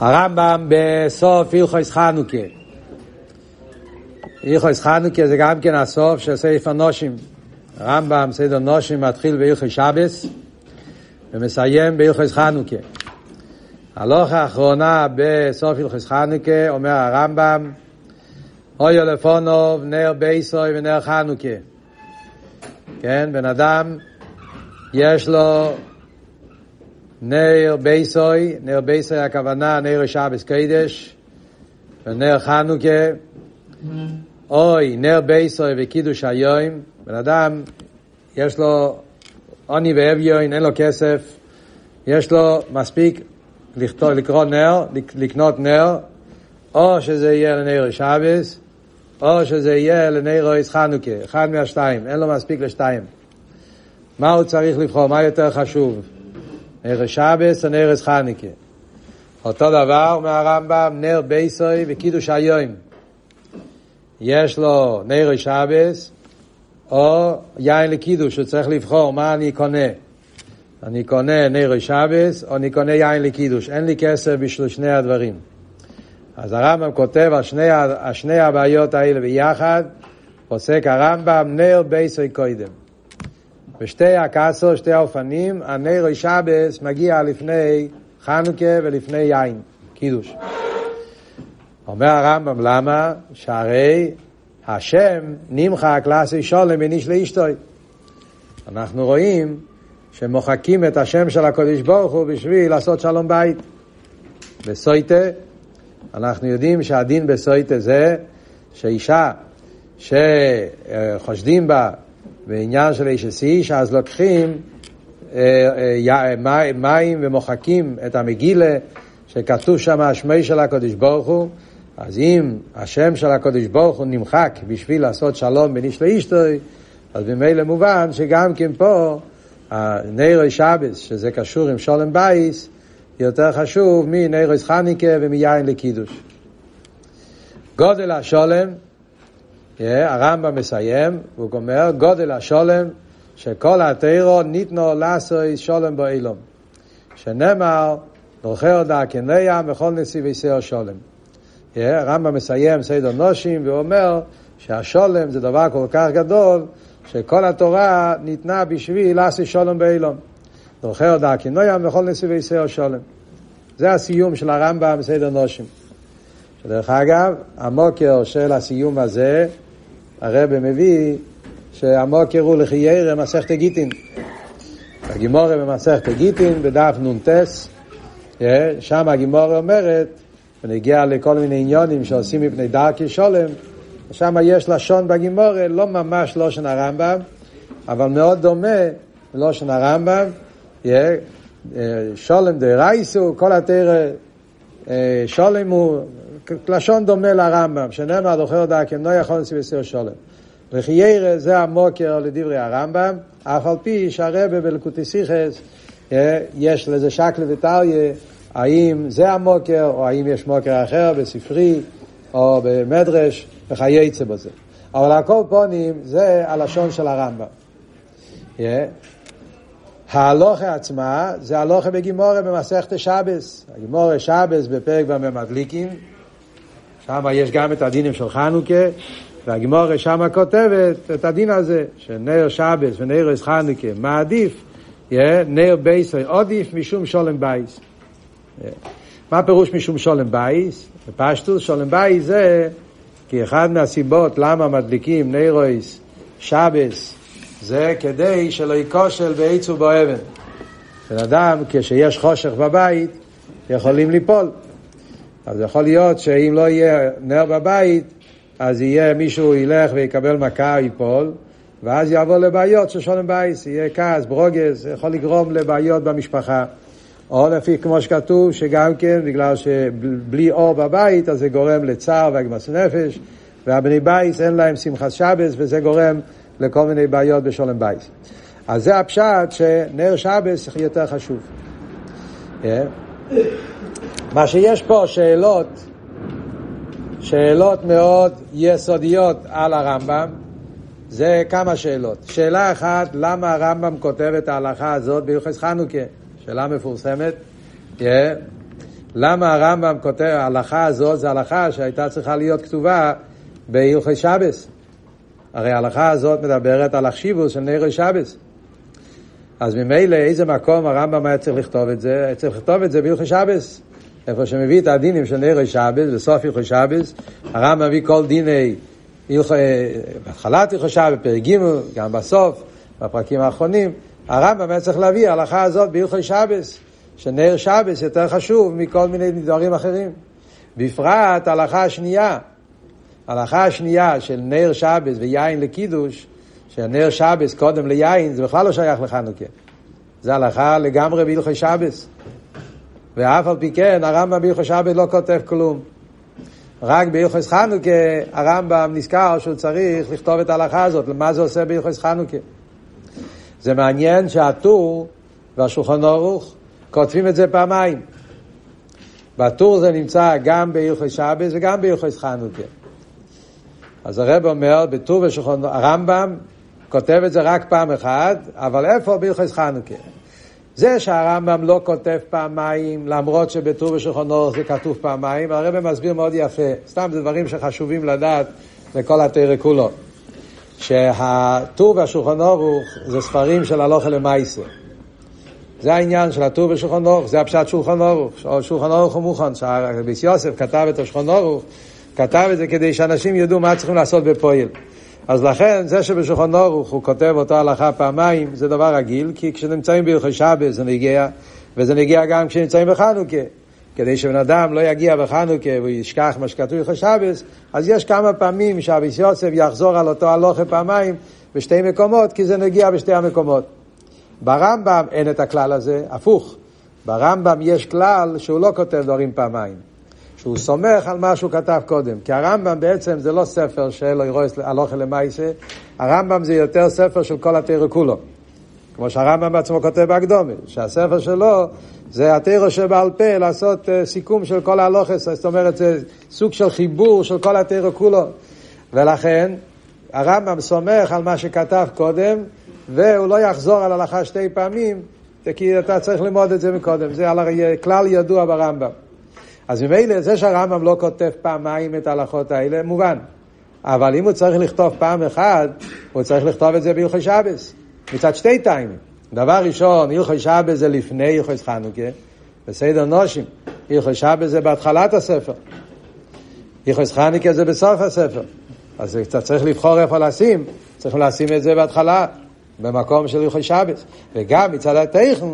הרמב"ם בסוף הלכויס חנוכה. הלכויס חנוכה זה גם כן הסוף של סעיף הנושים. הרמב"ם, סדר נושים, מתחיל בהלכויס שבס ומסיים בהלכויס חנוכה. הלוכה האחרונה בסוף הלכויס חנוכה אומר הרמב"ם אוי לפונוב נר בייסוי ונר חנוכה. כן, בן אדם יש לו נר בייסוי, נר בייסוי הכוונה נר שבס קדש ונר חנוכה. אוי נר בייסוי וקידוש היום. בן אדם יש לו עוני ואביון, אין לו כסף. יש לו מספיק לכתוב, לקרוא נר, לקנות נר. או שזה יהיה לנר שבס או שזה יהיה לנר חנוכה, אחד מהשתיים, אין לו מספיק לשתיים. מה הוא צריך לבחור? מה יותר חשוב? נר שבס או נר חניקה. אותו דבר מהרמב"ם, נר בייסוי וקידוש היום. יש לו נר שבס או יין לקידוש, הוא צריך לבחור מה אני קונה. אני קונה נר שבס או אני קונה יין לקידוש. אין לי כסף בשביל שני הדברים. אז הרמב"ם כותב על שני, על שני הבעיות האלה ביחד, פוסק הרמב"ם נר בייסוי קודם. בשתי הקאסו, שתי האופנים, הנר שבס מגיע לפני חנוכה ולפני יין, קידוש. אומר הרמב"ם, למה? שהרי השם נמחק לעשי שולם איש לאשתוי. אנחנו רואים שמוחקים את השם של הקודש ברוך הוא בשביל לעשות שלום בית. בסויטה, אנחנו יודעים שהדין בסויטה זה שאישה שחושדים בה בעניין של איש איש, אז לוקחים אה, אה, מים ומוחקים את המגילה שכתוב שם השמי של הקודש ברוך הוא, אז אם השם של הקודש ברוך הוא נמחק בשביל לעשות שלום בין איש לאישתוי, אז במילא מובן שגם כן פה נרו שבס, שזה קשור עם שולם בייס, יותר חשוב מנרו חניקה ומיין לקידוש. גודל השולם הרמב"ם מסיים, והוא אומר, גודל השולם שכל התירו ניתנו לעשוי שולם באילום. שנאמר, דורכי הודעה כניה וכל נשיא ויסר שולם. הרמב"ם מסיים סדר נושים ואומר שהשולם זה דבר כל כך גדול שכל התורה ניתנה בשביל לעשי שולם באילום. דורכי הודעה כניה וכל נשיא ויסר שולם. זה הסיום של הרמב"ם בסדר נושים. שדרך אגב, המוקר של הסיום הזה הרב מביא שהמוקר הוא לחיירה מסכת גיטין. הגימורה במסכת גיטין בדף נ"ט, אה, שם הגימורה אומרת, ונגיע לכל מיני עניונים שעושים מפני דרכי שולם, שם יש לשון בגימורה, לא ממש לושן הרמב"ם, אבל מאוד דומה ללושן הרמב"ם, אה, שולם דרייסו, כל התרא אה, שולם הוא לשון דומה לרמב"ם, שנאמר דוחר דא כמנו יכול לסביב סיר שולם. וכי ירא זה המוקר לדברי הרמב"ם, אף על פי שהרבה בלקוטי סיכס אה, יש לזה שקלה וטליה, האם זה המוקר או האם יש מוקר אחר בספרי או במדרש וכייצא בזה. אבל על כל פנים זה הלשון של הרמב"ם. Yeah. אה, ההלוכה עצמה זה הלוכה בגמורה במסכת שבס. הגמורה שבס בפרק במה מדליקין, שם יש גם את הדינים של חנוכה, והגמורה שם כותבת את הדין הזה, שנר שבס ונר חנוכה, מה עדיף? Yeah, נר בייסוי עדיף משום שולם בייס. Yeah. מה פירוש משום שולם בייס? בפשטוס שולם בייס זה כי אחד מהסיבות למה מדליקים נרויס שבס זה כדי שלא ייכושל בעץ ובאבן. בן אדם, כשיש חושך בבית, יכולים ליפול. אז יכול להיות שאם לא יהיה נר בבית, אז יהיה מישהו ילך ויקבל מכה, ייפול, ואז יעבור לבעיות של שולם בייס, יהיה כעס, ברוגז, יכול לגרום לבעיות במשפחה. או לפי כמו שכתוב, שגם כן, בגלל שבלי אור בבית, אז זה גורם לצער ועגמס נפש, והבני בייס אין להם שמחת שבס, וזה גורם לכל מיני בעיות בשולם בייס. אז זה הפשט שנר שבס יותר חשוב. Yeah. מה שיש פה שאלות, שאלות מאוד יסודיות על הרמב"ם, זה כמה שאלות. שאלה אחת, למה הרמב"ם כותב את ההלכה הזאת בהלכוס חנוכה? שאלה מפורסמת. Yeah. למה הרמב"ם כותב, ההלכה הזאת זה הלכה שהייתה צריכה להיות כתובה בהלכי שבס. הרי ההלכה הזאת מדברת על החשיבוס של נר שבס. אז ממילא איזה מקום הרמב"ם היה צריך לכתוב את זה? היה צריך לכתוב את זה בהלכי שבס. איפה שמביא את הדינים של נר שבס, בסוף הלכי שבס, הרמב"ם מביא כל דיני, בהתחלת הלכי שבס, בפרק ג', גם בסוף, בפרקים האחרונים, הרמב"ם היה צריך להביא ההלכה הזאת בהלכי שבס. שנר שבס יותר חשוב מכל מיני דברים אחרים. בפרט הלכה השנייה, הלכה השנייה של נר שבס ויין לקידוש, שנר שבס קודם ליין, זה בכלל לא שייך לחנוכה. זה הלכה לגמרי בהלכי שבס. ואף על פי כן, הרמב"ם בהלכי שבס לא כותב כלום. רק בהלכי חנוכה הרמב"ם נזכר שהוא צריך לכתוב את ההלכה הזאת, מה זה עושה בהלכי חנוכה. זה מעניין שהטור והשולחן ערוך כותבים את זה פעמיים. בטור זה נמצא גם בהלכי שבס וגם בהלכי חנוכה. אז הרב אומר, בטור ושולחן, הרמב"ם כותב את זה רק פעם אחת, אבל איפה בהלכי חנוכה? זה שהרמב"ם לא כותב פעמיים, למרות שבטור ושולחן אורך זה כתוב פעמיים, הרב מסביר מאוד יפה. סתם זה דברים שחשובים לדעת לכל התרא כולו. שהטור והשולחן אורך זה ספרים של הלוכה למעשה. זה העניין של הטור בשולחן אורך, זה הפשט שולחן אורך. שולחן אורך הוא מוכן, שביס יוסף כתב את השולחן אורך, כתב את זה כדי שאנשים ידעו מה צריכים לעשות בפועל. אז לכן, זה שבשולחן אורך הוא כותב אותה הלכה פעמיים, זה דבר רגיל, כי כשנמצאים בהלכי שבס זה נגיע, וזה נגיע גם כשנמצאים בחנוכה. כדי שבן אדם לא יגיע בחנוכה והוא ישכח מה שכתוב בהלכי שבס, אז יש כמה פעמים שהביס יוסף יחזור על אותו הלוכה פעמיים בשתי מקומות, כי זה נגיע בשתי המקומות. ברמב"ם אין את הכלל הזה, הפוך. ברמב"ם יש כלל שהוא לא כותב דברים פעמיים. שהוא סומך על מה שהוא כתב קודם. כי הרמב"ם בעצם זה לא ספר של הלוכה למייסה, הרמב"ם זה יותר ספר של כל התרא כולו. כמו שהרמב"ם בעצמו כותב בהקדומה, שהספר שלו זה התרא שבעל פה, לעשות uh, סיכום של כל ההלוכס, זאת אומרת זה סוג של חיבור של כל התרא כולו. ולכן הרמב"ם סומך על מה שכתב קודם, והוא לא יחזור על הלכה שתי פעמים, כי אתה צריך ללמוד את זה מקודם, זה כלל ידוע ברמב"ם. אז ממילא זה שהרמב"ם לא כותב פעמיים את ההלכות האלה, מובן. אבל אם הוא צריך לכתוב פעם אחת, הוא צריך לכתוב את זה בהלכי שבס. מצד שתי טיימים. דבר ראשון, הלכי שבס זה לפני הלכי חנוכה, בסדר נושים. הלכי שבס זה בהתחלת הספר. הלכי חנוכה זה בסוף הספר. אז אתה צריך לבחור איפה לשים, צריך לשים את זה בהתחלה. במקום של הלכי שבס. וגם מצד הטכן,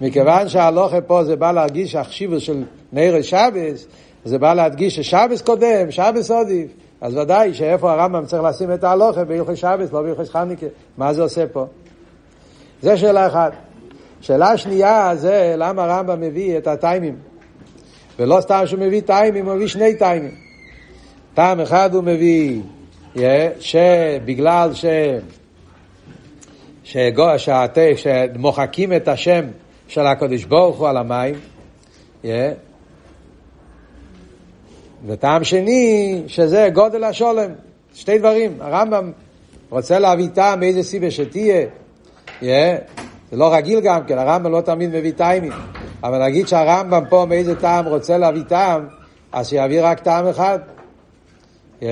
מכיוון שההלוכה פה זה בא להרגיש החשיבות של נר שבס, זה בא להדגיש ששבס קודם, שבס עודיף. אז ודאי שאיפה הרמב"ם צריך לשים את ההלוכה בהלכי שבס, לא בהלכי חניקה. מה זה עושה פה? זה שאלה אחת. שאלה שנייה זה למה הרמב"ם מביא את הטיימים. ולא סתם שהוא מביא טיימים, הוא מביא שני טיימים. טעם אחד הוא מביא, שבגלל ש... שגו, שעתה, שמוחקים את השם של הקדוש ברוך הוא על המים, yeah. וטעם שני, שזה גודל השולם. שתי דברים. הרמב"ם רוצה להביא טעם מאיזה סיבה שתהיה. Yeah. זה לא רגיל גם כן, הרמב"ם לא תמיד מביא טעמים. אבל נגיד שהרמב"ם פה מאיזה טעם רוצה להביא טעם, אז שיביא רק טעם אחד. Yeah.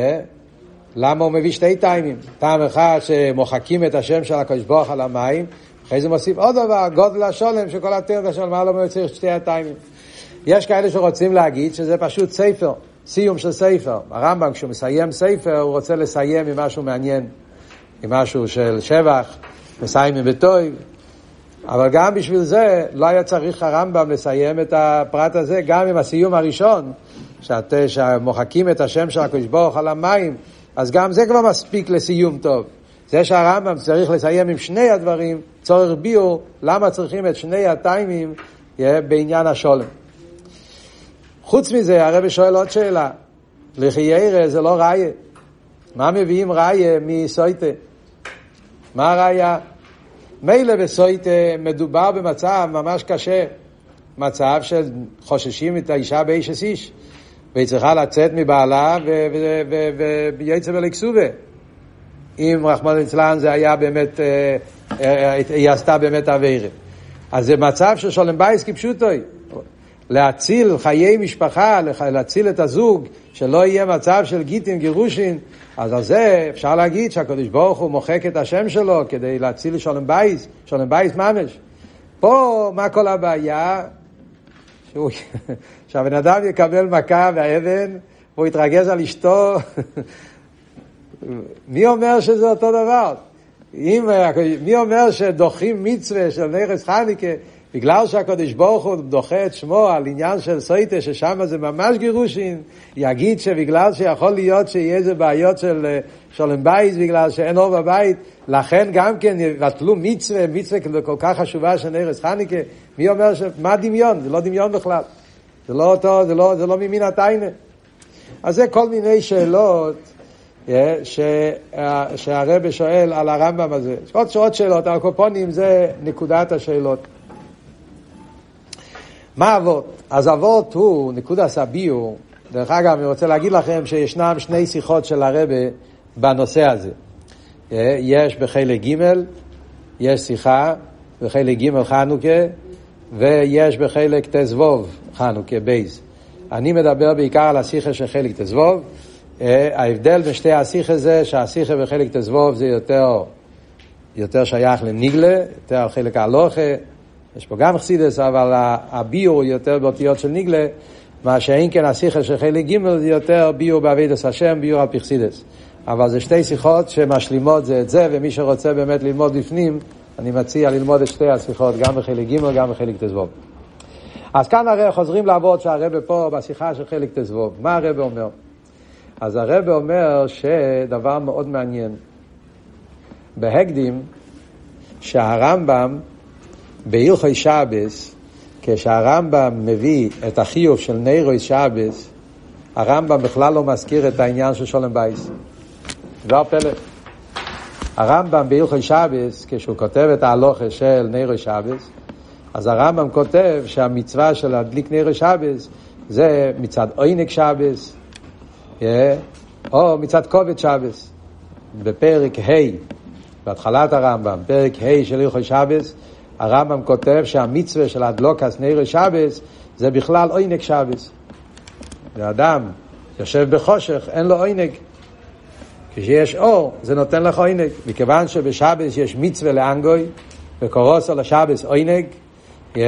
למה הוא מביא שתי טיימים? טעם אחד שמוחקים את השם של הקדוש ברוך על המים, אחרי זה מוסיף עוד דבר, גודל השולם שכל הטבע של מה לא צריך שתי הטיימים. יש כאלה שרוצים להגיד שזה פשוט ספר, סיום של ספר. הרמב"ם כשהוא מסיים ספר הוא רוצה לסיים עם משהו מעניין, עם משהו של שבח, מסיים עם בטוי. אבל גם בשביל זה לא היה צריך הרמב"ם לסיים את הפרט הזה, גם עם הסיום הראשון, שאת, שמוחקים את השם של הקדוש ברוך על המים, אז גם זה כבר מספיק לסיום טוב. זה שהרמב"ם צריך לסיים עם שני הדברים, צורך ביור, למה צריכים את שני הטיימים בעניין השולם. חוץ מזה, הרב שואל עוד שאלה, לחיירה זה לא ראיה. מה מביאים ראיה מסויטה? מה הראיה? מילא בסויטה מדובר במצב ממש קשה, מצב שחוששים את האישה באיש איש. והיא צריכה לצאת מבעלה ויצא בלכסובה. אם רחמנא ליצלן זה היה באמת, אה, אה, היא עשתה באמת עבירה. אז זה מצב של שולם בייס כפשוטוי. להציל חיי משפחה, להציל את הזוג, שלא יהיה מצב של גיטין, גירושין, אז על זה אפשר להגיד שהקדוש ברוך הוא מוחק את השם שלו כדי להציל שולם בייס, שולם בייס ממש. פה, מה כל הבעיה? שהוא, שהבן אדם יקבל מכה והאבן, והוא יתרגז על אשתו. מי אומר שזה אותו דבר? אם, מי אומר שדוחים מצווה של נכס חניקה בגלל שהקדוש ברוך הוא דוחה את שמו על עניין של סויטה, ששם זה ממש גירושין, יגיד שבגלל שיכול להיות שיהיה איזה בעיות של אה, שלום בית, בגלל שאין אור בבית, לכן גם כן יבטלו מצווה, מצווה כל כך חשובה של נרס חניקה, מי אומר, ש... מה דמיון? זה לא דמיון בכלל. זה לא אותו, זה לא, זה לא ממין התיינה. אז זה כל מיני שאלות אה, ש... אה, שהרבא שואל על הרמב"ם הזה. עוד, עוד שאלות, הקופונים זה נקודת השאלות. מה אבות? אז אבות הוא נקודס הביור. דרך אגב, אני רוצה להגיד לכם שישנם שני שיחות של הרבה בנושא הזה. אה, יש בחלק ג', יש שיחה בחלק ג' חנוכה, ויש בחלק ט"ו חנוכה בייס. אני מדבר בעיקר על השיחה של חלק ט"ו. אה, ההבדל בין שתי השיחה זה שהשיחה בחלק ט"ו זה יותר, יותר שייך לנגלה, יותר על חלק ההלוכה. יש פה גם חסידס, אבל הביאור יותר באותיות של נגלה, מה שאין כן השיחה של חלק ג' זה יותר ביאור בעבידת השם, ביאור על פי חסידס. אבל זה שתי שיחות שמשלימות זה את זה, ומי שרוצה באמת ללמוד בפנים, אני מציע ללמוד את שתי השיחות, גם בחלק ג' גם בחלק ט"ו. אז כאן הרי חוזרים לעבוד שהרבא פה בשיחה של חלק ט"ו. מה הרבא אומר? אז הרבא אומר שדבר מאוד מעניין. בהקדים, שהרמב"ם בהלכוי שבס, כשהרמב"ם מביא את החיוב של נירוי שבס, הרמב"ם בכלל לא מזכיר את העניין של שולם בייס. זה הפלא. הרמב"ם בהלכוי שבס, כשהוא כותב את ההלוכה של נירוי שבס, אז הרמב"ם כותב שהמצווה של להדליק נירוי שבס זה מצד עוינג שבס, אה, או מצד כבוד שבס. בפרק ה', בהתחלת הרמב"ם, פרק ה' של הלכוי שבס, הרמב"ם כותב שהמצווה של הדלוקס נר שבס זה בכלל עוינג שבס. ואדם יושב בחושך, אין לו עוינג. כשיש אור, זה נותן לך עוינג. מכיוון שבשבס יש מצווה לאנגוי, וקורוסו לשבס yeah,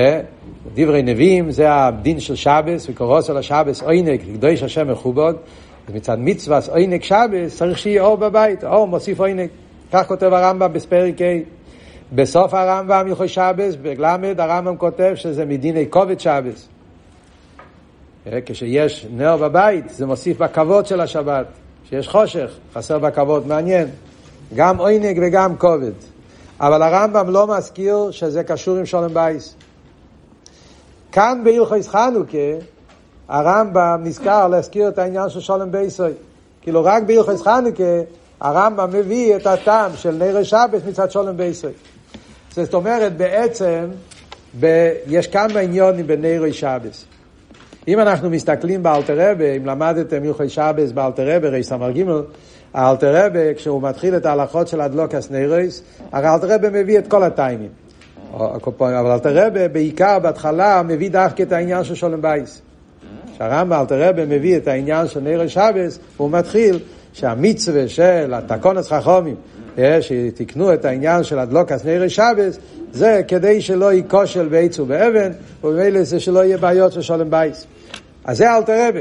דברי נביאים, זה הדין של שבס, וקורוסו לשבס עוינג, קדוש השם מכובד, ומצד מצווה עוינג שבס צריך שיהיה אור בבית, אור מוסיף עוינג. כך כותב הרמב"ם בספריק ה'. בסוף הרמב"ם הלכוי שבס, בלמד הרמב"ם כותב שזה מדיני כבוד שבס. אה, כשיש נר בבית, זה מוסיף בכבוד של השבת. כשיש חושך, חסר בכבוד, מעניין. גם עוינג וגם כבוד. אבל הרמב"ם לא מזכיר שזה קשור עם שולם בייס. כאן בהלכויס חנוכה, הרמב"ם נזכר להזכיר את העניין של שולם בייסוי. כאילו רק בהלכויס חנוכה, הרמב"ם מביא את הטעם של נר שבת מצד שולם בייסוי. זאת אומרת, בעצם, ב, יש כמה עניונים בנירוי שבס. אם אנחנו מסתכלים באלתרבה, אם למדתם יוחי שבס באלתרבה, רי סמר ג', האלתרבה, כשהוא מתחיל את ההלכות של הדלוקס נירויס, הרי האלתרבה מביא את כל הטיימים. אבל אלתרבה בעיקר בהתחלה מביא דווקא את העניין של שולם בייס. כשהרמב"ם אלתרבה מביא את העניין של נירויס שבס, הוא מתחיל שהמצווה של התקונס חכמים, אה, שתיקנו את העניין של הדלוקס נרי שבס, זה כדי שלא יהיה נכשל בעץ ובאבן, ובמילא זה שלא יהיה בעיות של שולם בייס. אז זה אלטער רבי.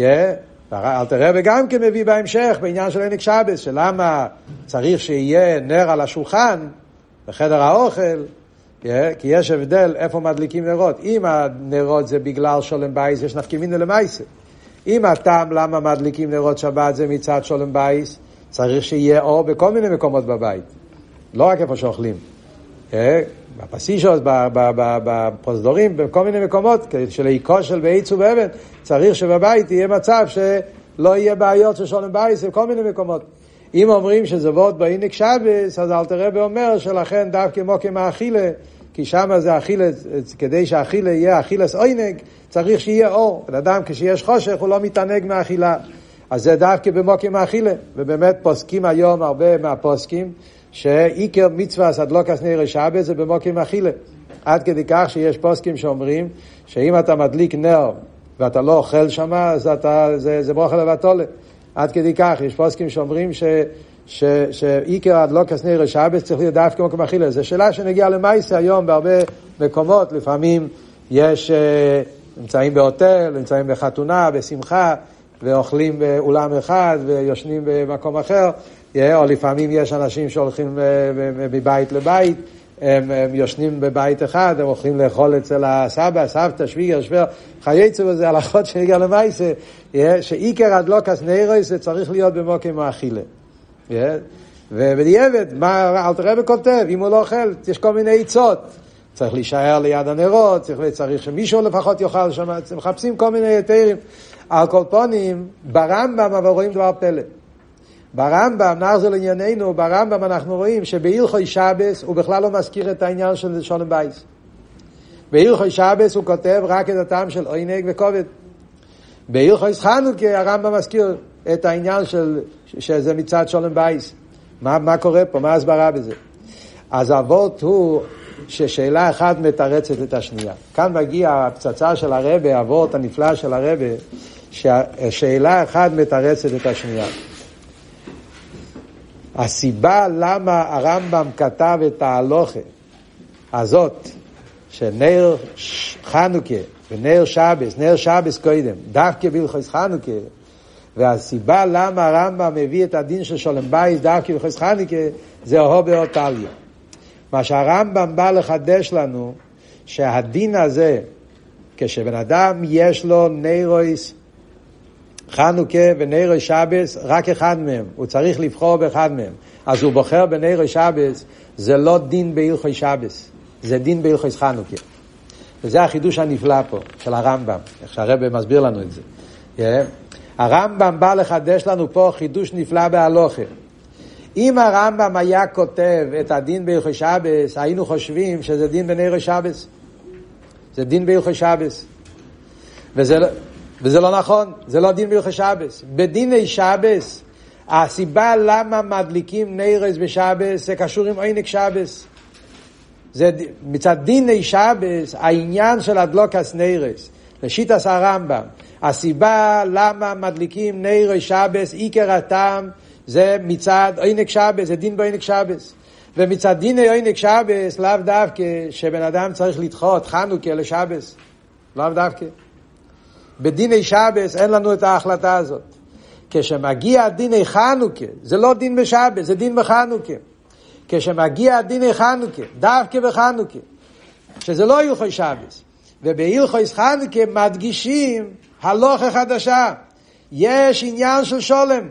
אה, אלטער רבי גם כן מביא בהמשך בעניין של עונג שבס, שלמה צריך שיהיה נר על השולחן, בחדר האוכל, כי יש הבדל איפה מדליקים נרות. אם הנרות זה בגלל שולם בייס, יש נפקא מינה למעשה. אם הטעם למה מדליקים נרות שבת זה מצד שולם בייס, צריך שיהיה אור בכל מיני מקומות בבית, לא רק איפה שאוכלים. אה? בפסישות, בפרוזדורים, בכל מיני מקומות, כדי שלעיקו של בעיץ ובאבן, צריך שבבית יהיה מצב שלא יהיה בעיות של שולם בייס בכל מיני מקומות. אם אומרים שזה וורד באינק שבס, אז אל תראה ואומר שלכן דווקא מוקים האכילה, כי שם זה אכילה, כדי שהאכילה יהיה אכילס עוינג, צריך שיהיה אור. בן אדם כשיש חושך הוא לא מתענג מהאכילה. אז זה דווקא במוקים האכילה. ובאמת פוסקים היום הרבה מהפוסקים, שעיקר מצווה סדלוקס נר שבת זה במוקים האכילה. עד כדי כך שיש פוסקים שאומרים שאם אתה מדליק נר ואתה לא אוכל שם, אז אתה, זה, זה ברוך לבטולה. עד כדי כך, יש פוסקים שאומרים ש... שעיקר הדלוקס נר שבס צריך להיות דווקא במקום אכילה. זו שאלה שנגיעה למעשה היום בהרבה מקומות, לפעמים יש, אה, נמצאים בהוטל, נמצאים בחתונה, בשמחה, ואוכלים באולם אחד ויושנים במקום אחר, או לפעמים יש אנשים שהולכים אה, מבית לבית. הם, הם יושנים בבית אחד, הם הולכים לאכול אצל הסבא, סבתא, שוויגר, שוור, חייצו בזה הלכות שהגיע למעשה, שעיקר הדלוקס ניירויס זה צריך להיות במוקם האכילה. ובדיעבד, מה אלתר רבי כותב, אם הוא לא אוכל, יש כל מיני עצות. צריך להישאר ליד הנרות, צריך, צריך שמישהו לפחות יאכל שם, מחפשים כל מיני היתרים. על כל פונים, ברמב"ם אבל רואים דבר פלא. ברמב"ם, נחזור לענייננו, ברמב"ם אנחנו רואים שבהלכוי שבס הוא בכלל לא מזכיר את העניין של שולם בייס. בהלכוי שבס הוא כותב רק את הטעם של עונג וכובד. בהלכוי חנוכה הרמב"ם מזכיר את העניין של, שזה מצד שולם בייס. מה, מה קורה פה? מה ההסברה בזה? אז האבות הוא ששאלה אחת מתרצת את השנייה. כאן מגיע הפצצה של הרבה, האבות הנפלא של הרבה, ששאלה אחת מתרצת את השנייה. הסיבה למה הרמב"ם כתב את ההלוכה הזאת, שנר חנוכה ונר שבס, נר שבס קודם, דווקא בהלכות חנוכה, והסיבה למה הרמב"ם מביא את הדין של שולם בייס דווקא בהלכות חנוכה, זה אוהו באותליה. מה שהרמב"ם בא לחדש לנו, שהדין הזה, כשבן אדם יש לו נירויס חנוכה ונרו שבס, רק אחד מהם, הוא צריך לבחור באחד מהם. אז הוא בוחר בנרו שבס, זה לא דין בהלכוי שבס, זה דין בהלכוי חנוכה. וזה החידוש הנפלא פה, של הרמב"ם, איך שהרבא מסביר לנו את זה. Yeah. הרמב"ם בא לחדש לנו פה חידוש נפלא בהלוכה. אם הרמב"ם היה כותב את הדין בהלכוי שבס, היינו חושבים שזה דין בנרו שבס. זה דין בהלכוי שבס. וזה לא... וזה לא נכון, זה לא דין בהלכי שבס. בדיני שבס, הסיבה למה מדליקים נירס בשבס, זה קשור עם עינק שבס. זה מצד דיני שבס, העניין של הדלוקס נירס, לשיטס הרמב"ם, הסיבה למה מדליקים נירס שבס, עיקר הטעם, זה מצד עינק שבס, זה דין בעינק שבס. ומצד דיני עינק שבס, לאו דווקא שבן אדם צריך לדחות חנוכה לשבס. לאו דווקא. בדיני שבס אין לנו את ההחלטה הזאת. כשמגיע דיני חנוכה, זה לא דין בשבס, זה דין בחנוכה. כשמגיע דיני חנוכה, דווקא בחנוכה, שזה לא הלכוי שבס, ובהלכוי חנוכה מדגישים הלוכה חדשה. יש עניין של שולם.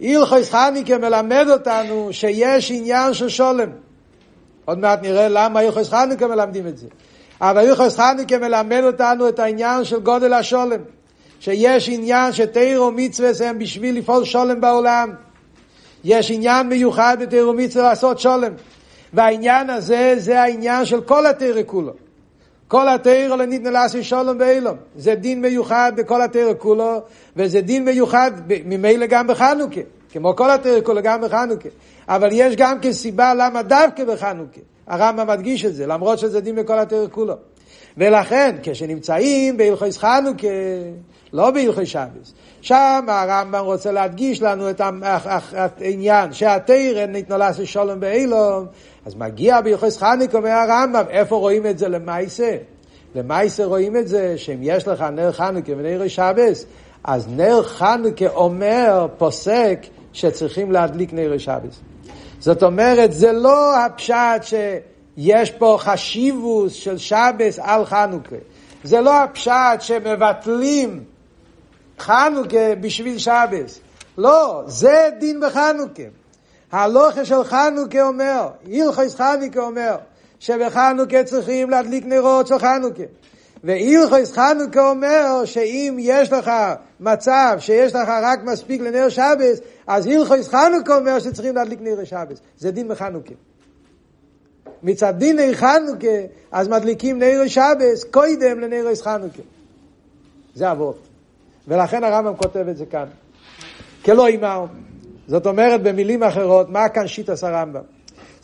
הלכוי חנוכה מלמד אותנו שיש עניין של שולם. עוד מעט נראה למה הלכוי חנוכה מלמדים את זה. אבל יוחס חנוכה מלמד אותנו את העניין של גודל השולם. שיש עניין שתירו מצווה הם בשביל לפעול שולם בעולם. יש עניין מיוחד בתירו מצווה לעשות שולם. והעניין הזה זה העניין של כל התירו כולו. כל התירו לניתנה לעשות שולם באילום. זה דין מיוחד בכל התירו כולו, וזה דין מיוחד ממילא גם בחנוכה. כמו כל התירו כולו גם בחנוכה. אבל יש גם כסיבה למה דווקא בחנוכה. הרמב"ם מדגיש את זה, למרות שזה דין בכל התיאור כולו. ולכן, כשנמצאים בהלכויס חנוכה, לא בהלכויס שבס, שם הרמב"ם רוצה להדגיש לנו את העניין שהתרא ניתנו לעשות שלום באילום, אז מגיע בהלכויס חנוכה אומר הרמב"ם, איפה רואים את זה למעשה? למעשה רואים את זה שאם יש לך נר חנוכה ונר שבס, אז נר חנוכה אומר, פוסק, שצריכים להדליק נר שבס. זאת אומרת, זה לא הפשט שיש פה חשיבוס של שבס על חנוכה. זה לא הפשט שמבטלים חנוכה בשביל שבס. לא, זה דין בחנוכה. הלוכה של חנוכה אומר, הלכוס חנוכה אומר, שבחנוכה צריכים להדליק נרות של חנוכה. והילכוס חנוכה אומר שאם יש לך מצב שיש לך רק מספיק לנר שבס, אז הילכוס חנוכה אומר שצריכים להדליק נר שבס. זה דין בחנוכה. מצד דיני חנוכה, אז מדליקים נר שבס קודם לנר חנוכה. זה אבות. ולכן הרמב"ם כותב את זה כאן. כלא אימר. זאת אומרת, במילים אחרות, מה כאן שיטס הרמב"ם?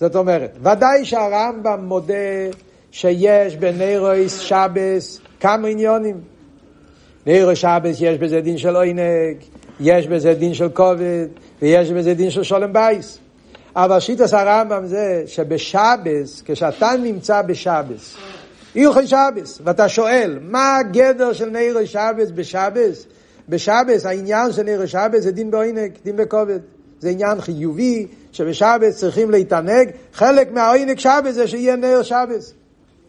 זאת אומרת, ודאי שהרמב"ם מודה שיש בנירויס שבס כמה עניונים. נירויס שבס יש בזה דין של עוינג, יש בזה דין של כובד, ויש בזה דין של שולם בייס. אבל שיטס הרמב"ם זה שבשבס, כשאתה נמצא בשבס, הלכוי שבס, ואתה שואל, מה הגדר של נר שבס בשבס? בשבס, העניין של נר שבס זה דין בעונג, דין בכבוד. זה עניין חיובי, שבשבס צריכים להתענג. חלק מהעונג שבס זה שיהיה נר שבס.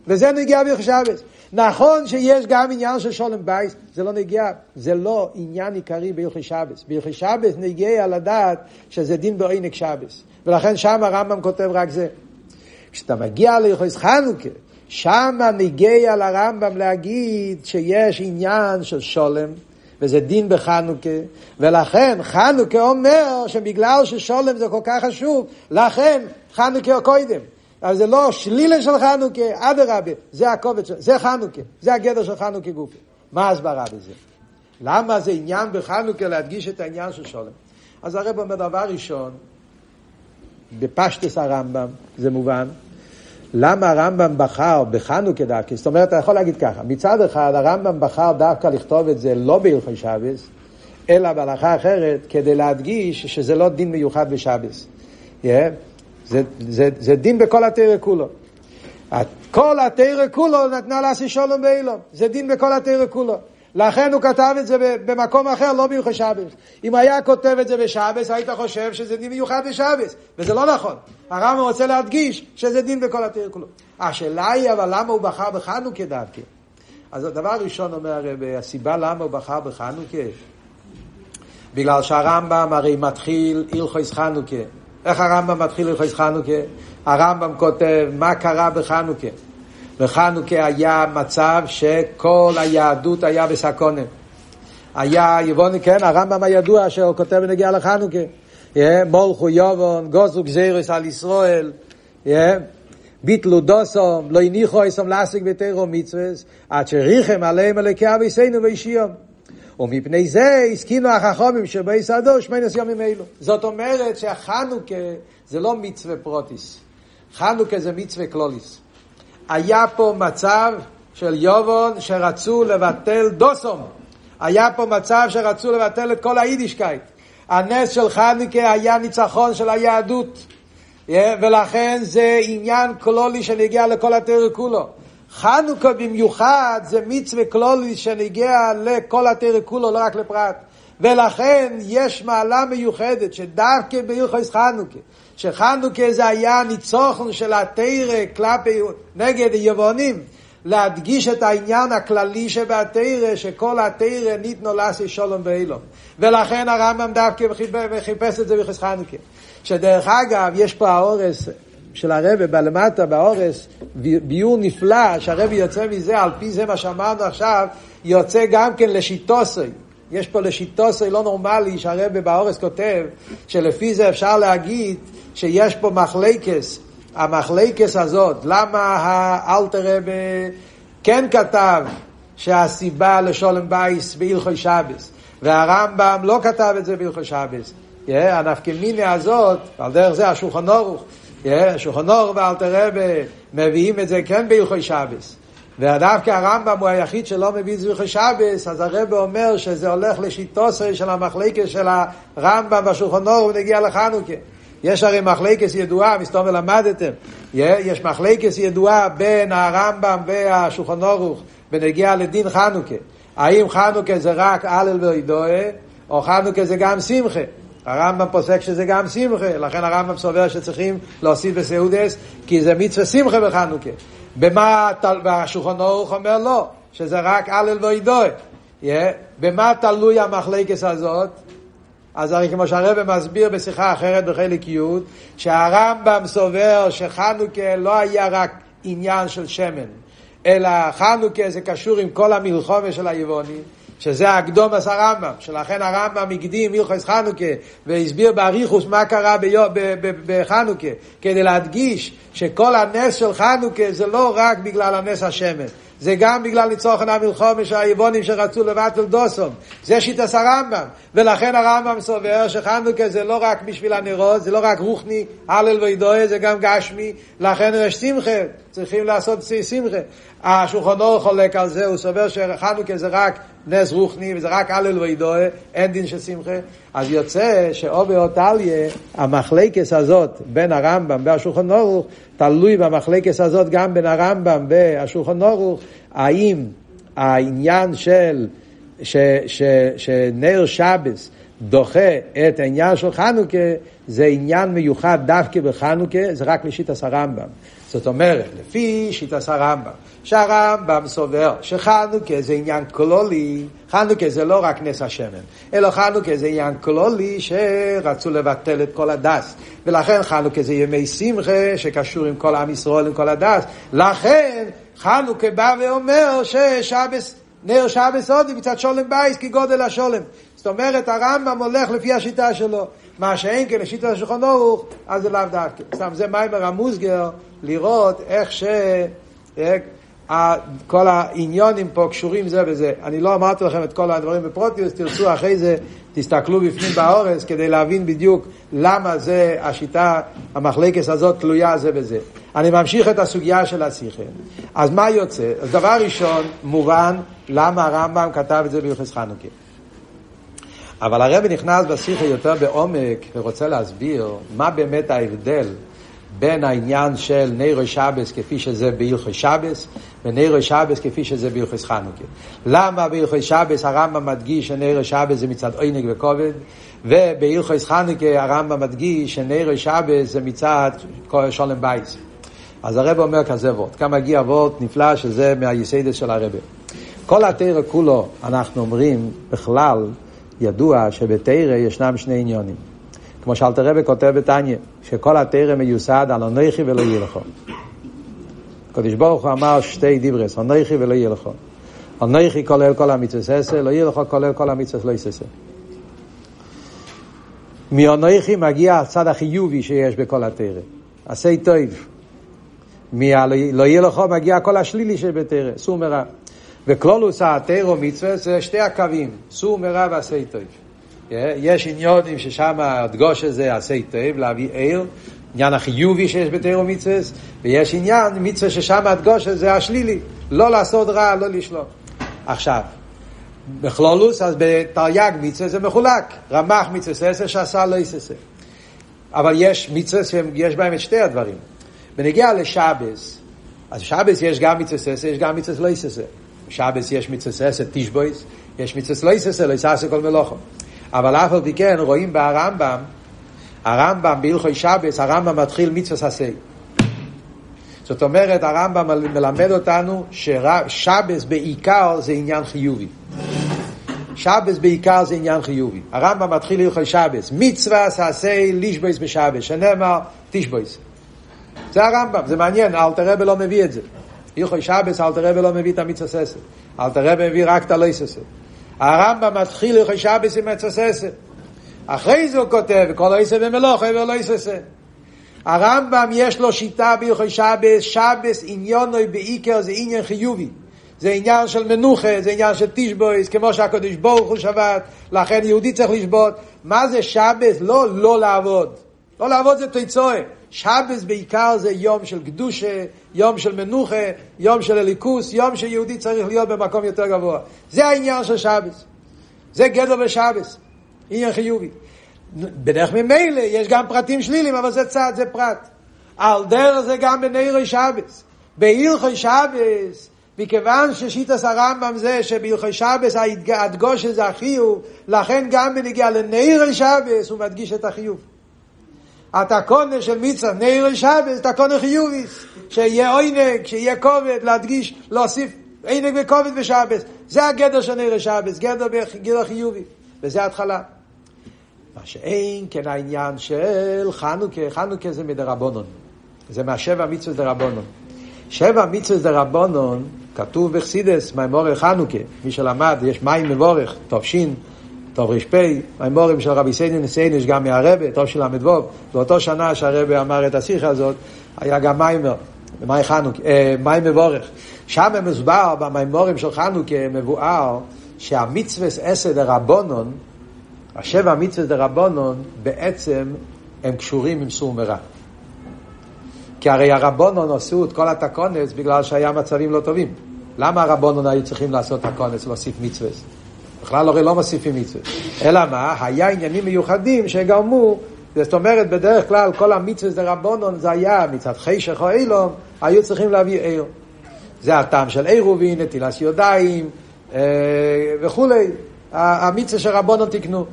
וזה נוגע בהלכוי שבס. נכון שיש גם עניין של שולם בייס, זה לא נוגע, זה לא עניין עיקרי בהלכי שבס. בהלכי שבס נגיע לדעת שזה דין בעונג שבס. ולכן שם הרמב"ם כותב רק זה. כשאתה מגיע להלכי חנוכה, שם נגיע לרמב"ם להגיד שיש עניין של שולם, וזה דין בחנוכה, ולכן חנוכה אומר שבגלל ששולם זה כל כך חשוב, לכן חנוכה קודם. אבל זה לא שלילה של חנוכה, אדרבה, זה הקובץ, זה חנוכה, זה הגדר של חנוכה גופי. מה ההסברה בזה? למה זה עניין בחנוכה להדגיש את העניין של שולם? אז הרב אומר דבר ראשון, בפשטס הרמב"ם, זה מובן, למה הרמב"ם בחר בחנוכה דווקא? זאת אומרת, אתה יכול להגיד ככה, מצד אחד הרמב"ם בחר דווקא לכתוב את זה לא בהלכי שבס, אלא בהלכה אחרת, כדי להדגיש שזה לא דין מיוחד בשבס. Yeah? זה, זה, זה דין בכל התרא כולו. כל התרא כולו נתנה לעשי שולם באילום. זה דין בכל התרא כולו. לכן הוא כתב את זה במקום אחר, לא מיוחד שבס. אם היה כותב את זה בשבס, היית חושב שזה דין מיוחד בשבס, וזה לא נכון. הרמב"ם רוצה להדגיש שזה דין בכל התיר כולו. השאלה היא, אבל למה הוא בחר בחנוכה דווקא? אז הדבר הראשון אומר הרב, הסיבה למה הוא בחר בחנוכה, בגלל שהרמב"ם הרי מתחיל הלכויס חנוכה. איך הרמב"ם מתחיל הלכויס חנוכה? הרמב"ם כותב מה קרה בחנוכה. בחנוכה היה מצב שכל היהדות היה בסקונה. היה יבוני, כן, הרמב"ם הידוע שהוא כותב בנגיע לחנוכה. מולכו יובון, גוזו גזירס על ישראל, ביטלו דוסום, לא הניחו אסום להשיג בתירו מצווס, עד שריחם עליהם אלוקי אביסנו ואישיום. ומפני זה הסכינו החכומים שבייסדו שמינס יומים אלו. זאת אומרת שהחנוכה זה לא מצווה פרטיס. חנוכה זה מצווה כלוליס. היה פה מצב של יובון שרצו לבטל דוסום. היה פה מצב שרצו לבטל את כל היידישקייט. הנס של חנוכה היה ניצחון של היהדות. ולכן זה עניין כלולי שנוגע לכל התורה כולה. חנוכה במיוחד זה מצווה כלולי שנוגע לכל התורה כולה, לא רק לפרט. ולכן יש מעלה מיוחדת שדווקא בהלכות חנוכה, שחנוכה זה היה ניצוחון של התרא כלפי נגד היוונים, להדגיש את העניין הכללי שבתרא, שכל התרא ניתנו לעשי שלום ואילום. ולכן הרמב"ם דווקא חיפש את זה בחס חנוכה. שדרך אגב, יש פה האורס של הרבי בלמטה, באורס, ביור נפלא, שהרבי יוצא מזה, על פי זה מה שאמרנו עכשיו, יוצא גם כן לשיטוסי. יש פה לשיטוסי לא נורמלי, שהרבי באורס כותב, שלפי זה אפשר להגיד שיש פה מחלקס, המחלקס הזאת, למה האלתר רבי כן כתב שהסיבה לשולם בייס בהלכוי שבס, והרמב"ם לא כתב את זה בהלכוי שבס. הנפקמיני הזאת, על דרך זה השולחן אורוך, השולחן אורוך ואלתר רבי מביאים את זה כן בהלכוי שבס. ודווקא הרמב"ם הוא היחיד שלא מביא בהלכוי שבס, אז הרב אומר שזה הולך לשיטוסי של המחלקת של הרמב"ם והשולחן אורוך ונגיע לחנוכה. יש הרי מחלקת ידועה, מסתום ולמדתם, יש מחלקת ידועה בין הרמב"ם והשולחן אורוך בנגיע לדין חנוכה. האם חנוכה זה רק הלל ואידואה, או חנוכה זה גם שמחה. הרמב"ם פוסק שזה גם שמחה, לכן הרמב"ם סובר שצריכים להוסיף בסעודס, כי זה מצווה שמחה בחנוכה. במה, והשולחן אורוך אומר לא, שזה רק הלל ואידואה. במה תלוי המחלקת הזאת? אז הרי כמו שהרבא מסביר בשיחה אחרת בחלק י', שהרמב"ם סובר שחנוכה לא היה רק עניין של שמן, אלא חנוכה זה קשור עם כל המלחומה של היוונים, שזה הקדום עשה רמב"ם, שלכן הרמב"ם הקדים מלכוס חנוכה והסביר באריכוס מה קרה בחנוכה, כדי להדגיש שכל הנס של חנוכה זה לא רק בגלל הנס השמן, זה גם בגלל ניצוחן המלחומה של היבונים שרצו לבטל דוסום. זה שיטס הרמב"ם. ולכן הרמב"ם סובר שחנוכה זה לא רק בשביל הנרות, זה לא רק רוחני, הלל וידועה, זה גם גשמי. לכן יש שמחה, צריכים לעשות שמחה. השולחן אור חולק על זה, הוא סובר שחנוכה זה רק נס רוחני וזה רק הלל וידועה, אין דין של שמחה. אז יוצא שאו באותליה, המחלקס הזאת בין הרמב"ם והשולחן אורוך, תלוי במחלקס הזאת גם בין הרמב"ם והשולחן אורוך, האם העניין של ש, ש, שנר שבס דוחה את העניין של חנוכה, זה עניין מיוחד דווקא בחנוכה, זה רק לשיטת הרמב"ם. זאת אומרת, לפי שיטת הרמב"ם, שהרמב"ם סובר שחנוכה זה עניין כלולי, חנוכה זה לא רק נס השמן, אלא חנוכה זה עניין כלולי שרצו לבטל את כל הדס, ולכן חנוכה זה ימי שמחה שקשור עם כל עם ישראל, עם כל הדס, לכן חנוכה בא ואומר ששבס, נר שבס עודיף מצד שולם בייס כגודל השולם. זאת אומרת, הרמב"ם הולך לפי השיטה שלו. מה שאין כן לשיטה של שולחן ערוך, אז זה לאו דווקא. סתם, זה מאמר המוסגר, לראות איך ש... כל העניונים פה קשורים זה וזה. אני לא אמרתי לכם את כל הדברים בפרוטיוס, תרצו אחרי זה, תסתכלו בפנים באורס כדי להבין בדיוק למה זה השיטה, המחלקס הזאת תלויה זה וזה. אני ממשיך את הסוגיה של השיחה. אז מה יוצא? אז דבר ראשון, מובן למה הרמב"ם כתב את זה ביוחס חנוכה. אבל הרב נכנס בשיחה יותר בעומק ורוצה להסביר מה באמת ההבדל בין העניין של נירו שבס כפי שזה בהלכי שבס ונירו שבס כפי שזה בהלכי חנוכה. למה בהלכי שבס הרמב"ם מדגיש שנירו שבס זה מצד עונג וכובד ובהלכי חנוכה הרמב"ם מדגיש שנירו שבס זה מצד שולם בייס. אז הרב אומר כזה וורט, כאן מגיע וורט נפלא שזה מהיסיידס של הרב. כל התרא כולו, אנחנו אומרים, בכלל, ידוע שבתרא ישנם שני עניונים. כמו שאלתר רבי כותב בתניא, שכל התרא מיוסד על אנכי ולא יהיה לך. הקדוש ברוך הוא אמר שתי דיברס, אנכי ולא יהיה לך. אנכי כולל כל המצווה עשר, לא יהיה לך כולל כל המצווה לא יססה. מאנכי מגיע הצד החיובי שיש בכל התרא. עשה טוב. מלא יהיה לך מגיע כל השלילי שבתרא, סור מרע. וכלולוס התרא מצווה זה שתי הקווים, סור מרע ועשה טוב. יש עניונים ששם הדגוש הזה עשה טוב, להביא עיר, עניין החיובי שיש בתיירו מצווה, ויש עניין מצווה ששם הדגוש הזה השלילי, לא לעשות רע, לא לשלוט. עכשיו, בכלולוס, אז בתרי"ג מצווה זה מחולק, רמ"ח מצווה עשר שעשה לא יססה. אבל יש מצווה שיש בהם את שתי הדברים. בנגיע לשבס, אז שבס יש גם מצווה עשר, יש גם מצווה לא יססה. בשבס יש מצווה עשר תשבויס, יש מצווה לא יססה, לא יססה כל מלוכו. אבל אף על פי כן רואים ברמב"ם, הרמב"ם בהלכוי שבס, הרמב"ם מתחיל מצווה ססי. זאת אומרת, הרמב"ם מלמד אותנו ששבס בעיקר זה עניין חיובי. שבס בעיקר זה עניין חיובי. הרמב"ם מתחיל הלכוי שבס, מצווה ססי לישבויס בשבס, שנאמר תשבויס. זה הרמב"ם, זה מעניין, אלתר רבי לא מביא את זה. הלכוי שבס, אלתר רבי לא מביא את המצווה ססי. אלתר רבי מביא רק את הלויססי. הרמב"ם מתחיל לך שבס עם עצססה. אחרי זה הוא כותב, כל עשר במלוכה ולא יססה. הרמב"ם יש לו שיטה בהלכי שבס, שבס עניונוי בעיקר זה עניין חיובי. זה עניין של מנוחה, זה עניין של תשבויס, כמו שהקדוש ברוך הוא שבת, לכן יהודי צריך לשבות. מה זה שבס? לא לא לעבוד. לא לעבוד זה תיצואה. שבס בעיקר זה יום של קדושה, יום של מנוחה, יום של אליקוס, יום שיהודי צריך להיות במקום יותר גבוה. זה העניין של שבס. זה גדר בשבס. עניין חיובי. בדרך ממילא יש גם פרטים שלילים, אבל זה צעד, זה פרט. על דרך זה גם בנערי שבס. בהלכי שבס, מכיוון ששיטס הרמב"ם זה שבהלכי שבס הדגוש זה החיוב, לכן גם בנגיע לנערי שבס הוא מדגיש את החיוב. התקונה של מצווה נר שבס, תקונה חיוביס, שיהיה עונג, שיהיה כובד, להדגיש, להוסיף עונג וכובד בשבס. זה הגדר של נר שבס, גדר, גדר חיובי, וזה ההתחלה. מה שאין כן העניין של חנוכה, חנוכה זה מדרבנון. זה מהשבע מצווה דרבנון. שבע מצווה דרבנון, כתוב בחסידס, מימורי חנוכה, מי שלמד, יש מים מבורך, תופשין, טוב ר"פ, מימורים של רבי סייני נסייניש גם מהרבה, טוב של ל"ו, באותו שנה שהרבה אמר את השיחה הזאת, היה גם מיימר, במאי חנוכה, אה, מאי מבורך. שם מסובר, במימורים של חנוכה, מבואר שהמצווה עשר דרבונון, השבע מצווה דרבונון, בעצם הם קשורים עם סור מרע. כי הרי הרבונון עשו את כל התקונס בגלל שהיה מצבים לא טובים. למה הרבונון היו צריכים לעשות תקונס ולהוסיף מצווה? בכלל הרי לא מוסיפים מצווה. אלא מה? היה עניינים מיוחדים שגרמו, זאת אומרת, בדרך כלל כל המצווה זה רבונון, זה היה מצד חישך או אילום, היו צריכים להביא עיר. זה הטעם של עירובין, נטילת ידיים אה, וכולי. המצווה של רבונון תקנו.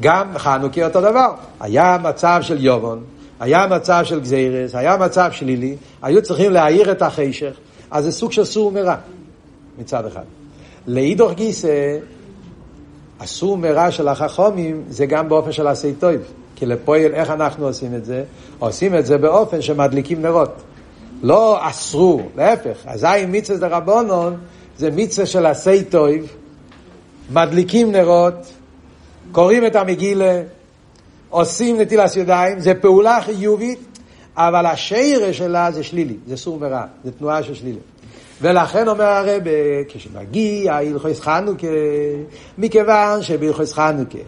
גם חנוכי אותו דבר. היה מצב של יובון, היה מצב של גזירס, היה מצב שלילי, היו צריכים להעיר את החישך, אז זה סוג של סור מרע מצד אחד. לאידוך גיסא, הסור מרע של החכומים זה גם באופן של עשי טוב. כי לפועל, איך אנחנו עושים את זה? עושים את זה באופן שמדליקים נרות. לא אסרו, להפך. אזי מצווה דרבנון זה מצווה של עשי טוב, מדליקים נרות, קוראים את המגילה, עושים נטילת ידיים, זה פעולה חיובית, אבל השרש שלה זה שלילי, זה סור מרע, זה תנועה של שלילי. ולכן אומר הרב, כשמגיע הלכויס חנוכה, מכיוון שבהלכויס חנוכה,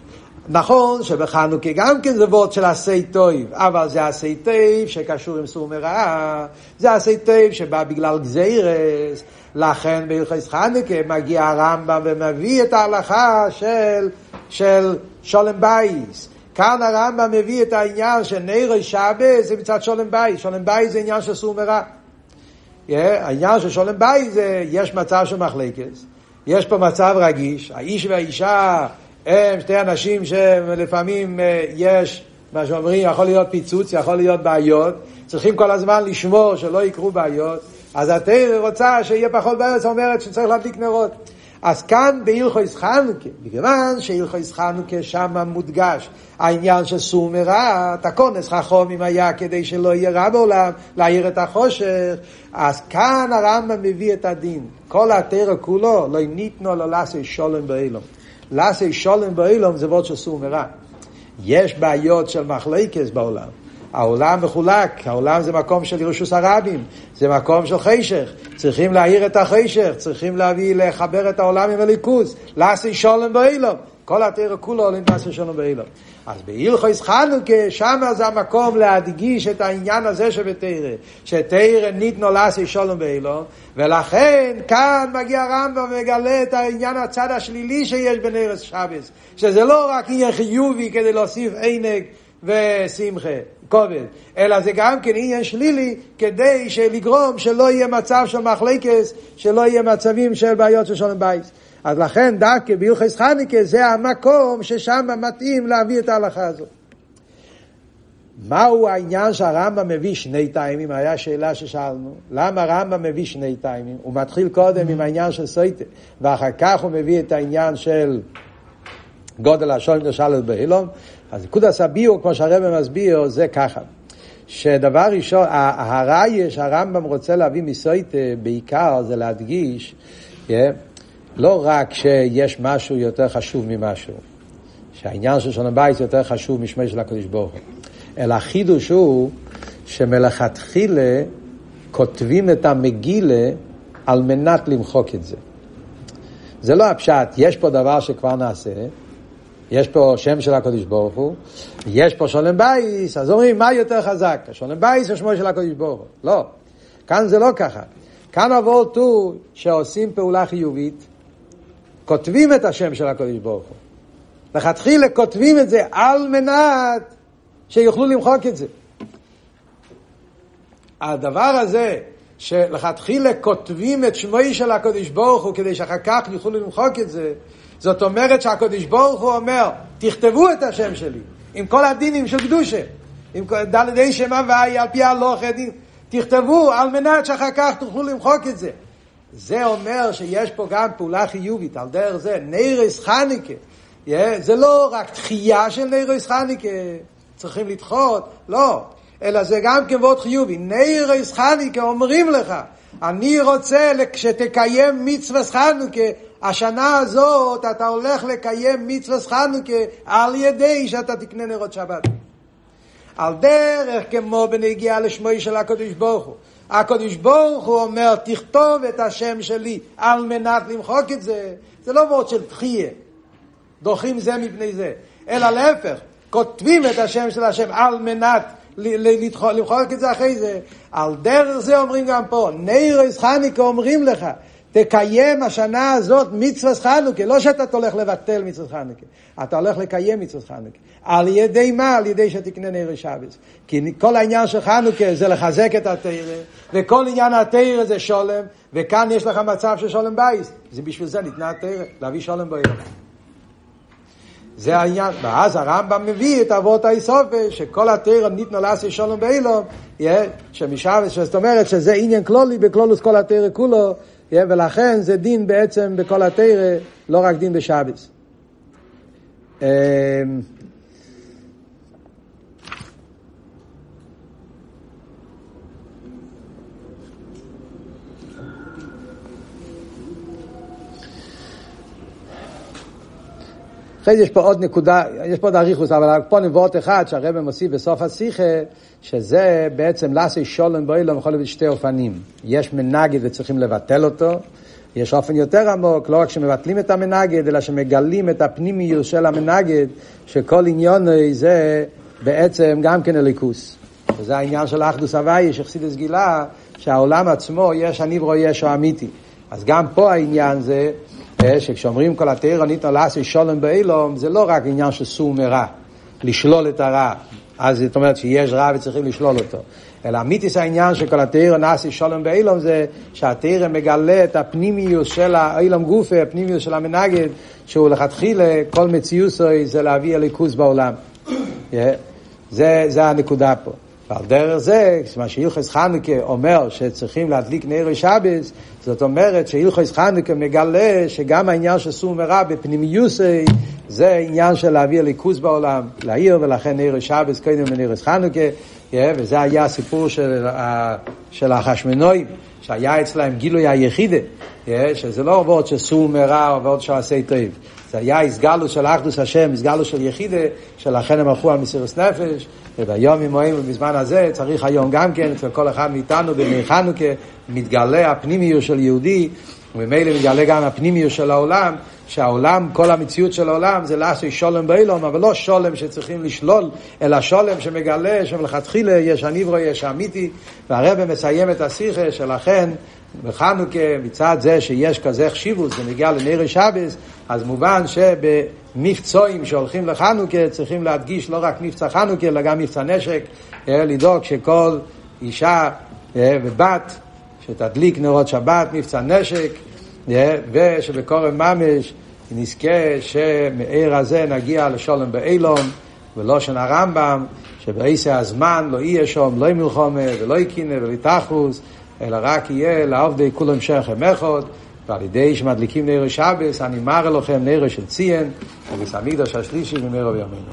נכון שבחנוכה גם כן זה וורד של עשי טויב, אבל זה עשי טויב שקשור עם סור מרע, זה עשי טויב שבא בגלל גזירס, לכן בהלכויס חנוכה מגיע הרמב"ם ומביא את ההלכה של, של שולם בייס. כאן הרמב"ם מביא את העניין של נרו שבס זה מצד שולם בייס, שולם בייס זה עניין של סור מרע. העניין של שולם בית זה, יש מצב של מחלקת, יש פה מצב רגיש, האיש והאישה הם שתי אנשים שלפעמים אה, יש, מה שאומרים, יכול להיות פיצוץ, יכול להיות בעיות, צריכים כל הזמן לשמור שלא יקרו בעיות, אז התרא רוצה שיהיה פחות בעיות, זאת אומרת שצריך להדליק נרות. אז כאן בהלכויס חנוכה, מכיוון שהלכויס חנוכה שם מודגש העניין של סור מרע, תקונס חכומים היה כדי שלא יהיה רע בעולם, להעיר את החושך, אז כאן הרמב"ם מביא את הדין. כל התרא כולו, לא ניתנו לו לעשה שולם באילום. לעשה שולם באילום זה וורד של סור מרע. יש בעיות של מחלקס בעולם. העולם מחולק, העולם זה מקום של ירושוס הרבים, זה מקום של חישך, צריכים להאיר את החישך, צריכים להביא, לחבר את העולם עם הליכוז, לעשי שולם באילום, כל התרא כולו עולים לעשי שולם באילום. אז בהלכויס חנוכה, שם זה המקום להדגיש את העניין הזה שבתרא, שתרא ניתנו לעשי שולם באילום, ולכן כאן מגיע הרמב"ם ומגלה את העניין הצד השלילי שיש בנרס שבס, שזה לא רק עניין חיובי כדי להוסיף עינג ושמחה. כובד, אלא זה גם כן עניין שלילי כדי לגרום שלא יהיה מצב של מחלקס, שלא יהיה מצבים של בעיות של שולם בייס. אז לכן דווקא ביוחס חניקה זה המקום ששם מתאים להביא את ההלכה הזאת. מהו העניין שהרמב"ם מביא שני טיימים? היה שאלה ששאלנו. למה הרמב"ם מביא שני טיימים? הוא מתחיל קודם עם העניין של סויטה, ואחר כך הוא מביא את העניין של גודל השוים לשלט בהילום, אז נקודס הביור, כמו שהרבא מסביר, זה ככה. שדבר ראשון, הראיה שהרמב"ם רוצה להביא מסויטה בעיקר זה להדגיש, yeah, לא רק שיש משהו יותר חשוב ממשהו, שהעניין של שון הבית יותר חשוב משמי של הקדוש ברוך הוא, אלא החידוש הוא שמלכתחילה כותבים את המגילה על מנת למחוק את זה. זה לא הפשט, יש פה דבר שכבר נעשה, יש פה שם של הקדוש ברוך הוא, יש פה שולם בייס, אז אומרים, מה יותר חזק, שולם בייס או שמו של הקדוש ברוך הוא? לא. כאן זה לא ככה. כאן אדרבה, שעושים פעולה חיובית, כותבים את השם של הקדוש ברוך הוא. לכתחילה כותבים את זה על מנת שיוכלו למחוק את זה. הדבר הזה, שלכתחילה כותבים את שמוי של הקדוש ברוך הוא כדי שאחר כך יוכלו למחוק את זה, זאת אומרת שהקדוש ברוך הוא אומר, תכתבו את השם שלי, עם כל הדינים של קדושה, עם דלתי שמה ואי על פי הלוך הדין, תכתבו על מנת שאחר כך תוכלו למחוק את זה. זה אומר שיש פה גם פעולה חיובית, על דרך זה, נירס חניקה. Yeah, זה לא רק דחייה של נירס חניקה, צריכים לדחות, לא, אלא זה גם כן ועוד חיובי. נירס חניקה אומרים לך, אני רוצה שתקיים מצווה חנוכה, השנה הזאת אתה הולך לקיים מצווה חנוכה על ידי שאתה תקנה נרות שבת. על דרך כמו בנגיעה לשמוי של הקדוש ברוך הוא. הקדוש ברוך הוא אומר, תכתוב את השם שלי על מנת למחוק את זה. זה לא וורד של תחייה, דוחים זה מפני זה, אלא להפך, כותבים את השם של השם על מנת למחוק את זה אחרי זה. על דרך זה אומרים גם פה, ניירס חניקה אומרים לך, תקיים השנה הזאת מצווה חנוכה, לא שאתה הולך לבטל מצווה חנוכה, אתה הולך לקיים מצווה חנוכה. על ידי מה? על ידי שתקנה נר שבס. כי כל העניין של חנוכה זה לחזק את התרא, וכל עניין התרא זה שולם, וכאן יש לך מצב של שולם בייס. זה בשביל זה ניתנה התרא, להביא שולם באילום. זה העניין, ואז הרמב"ם מביא את אבות האיסופה, שכל התרא ניתנו לעשי שלום באילום, שמשאבס, זאת אומרת שזה עניין כלולי בכלולוס כל התרא כולו, ולכן זה דין בעצם בכל התרא, לא רק דין בשבס. אחרי זה יש פה עוד נקודה, יש פה עוד אריכוס, אבל פה נבואות אחד שהרבא מוסיף בסוף השיחה, שזה בעצם לעשי שולם באילום יכול להיות שתי אופנים. יש מנגד וצריכים לבטל אותו, יש אופן יותר עמוק, לא רק שמבטלים את המנגד, אלא שמגלים את הפנימיות של המנגד, שכל עניון זה בעצם גם כן אליקוס. וזה העניין של אחדוס הוואי, שחסידס גילה, שהעולם עצמו יש הניברו ישו אמיתי. אז גם פה העניין זה שכשאומרים כל התרא ניתנו לעשי שולם באילום, זה לא רק עניין של סור מרע, לשלול את הרע. אז זאת אומרת שיש רע וצריכים לשלול אותו. אלא אמיתיס העניין שכל התרא נעשי שולם באילום זה שהתרא מגלה את הפנימיוס של האילום גופה, הפנימיוס של המנגד, שהוא לכתחילה, כל מציוסוי זה להביא הליכוז בעולם. זה, זה הנקודה פה. ועל דרך זה, מה שהילכס חנוכה אומר שצריכים להדליק נר שבס, זאת אומרת שהילכס חנוכה מגלה שגם העניין של סור מרע בפנימיוסי זה עניין של להביא ליכוז בעולם, לעיר, ולכן נר שבס קודם לנר חנוכה, וזה היה הסיפור של, של החשמנואים, שהיה אצלהם גילוי היחידה, שזה לא עבוד של סור מרע או עבוד של עשי טוב. זה היה הסגלו של אחדוס השם, הסגלו של יחידה, שלכן הם הלכו על מסירות נפש, וביום ימואים ובזמן הזה צריך היום גם כן, אצל כל אחד מאיתנו בימי חנוכה, מתגלה הפנימיות של יהודי, וממילא מתגלה גם הפנימיות של העולם, שהעולם, כל המציאות של העולם זה לעשות שולם באילום, אבל לא שולם שצריכים לשלול, אלא שולם שמגלה שמלכתחילה יש הניברו, יש האמיתי, והרבא מסיים את השיחה שלכן בחנוכה, מצד זה שיש כזה חשיבות, זה מגיע לנר שבס, אז מובן שבמבצועים שהולכים לחנוכה צריכים להדגיש לא רק מבצע חנוכה, אלא גם מבצע נשק, אה, לדאוג שכל אישה אה, ובת שתדליק נרות שבת, מבצע נשק, אה, ושבקורם ממש נזכה שמעיר הזה נגיע לשולם באילום, ולושן הרמב"ם, שבעשר הזמן לא יהיה שם, לא מלחומה ולא יקינא ולא תחוס, אלא רק יהיה לעובדי כולם שכם אחד, ועל ידי שמדליקים נר שבס, אני מראה לכם נר של ציין, ובסמידוש השלישי במרוב ימינו.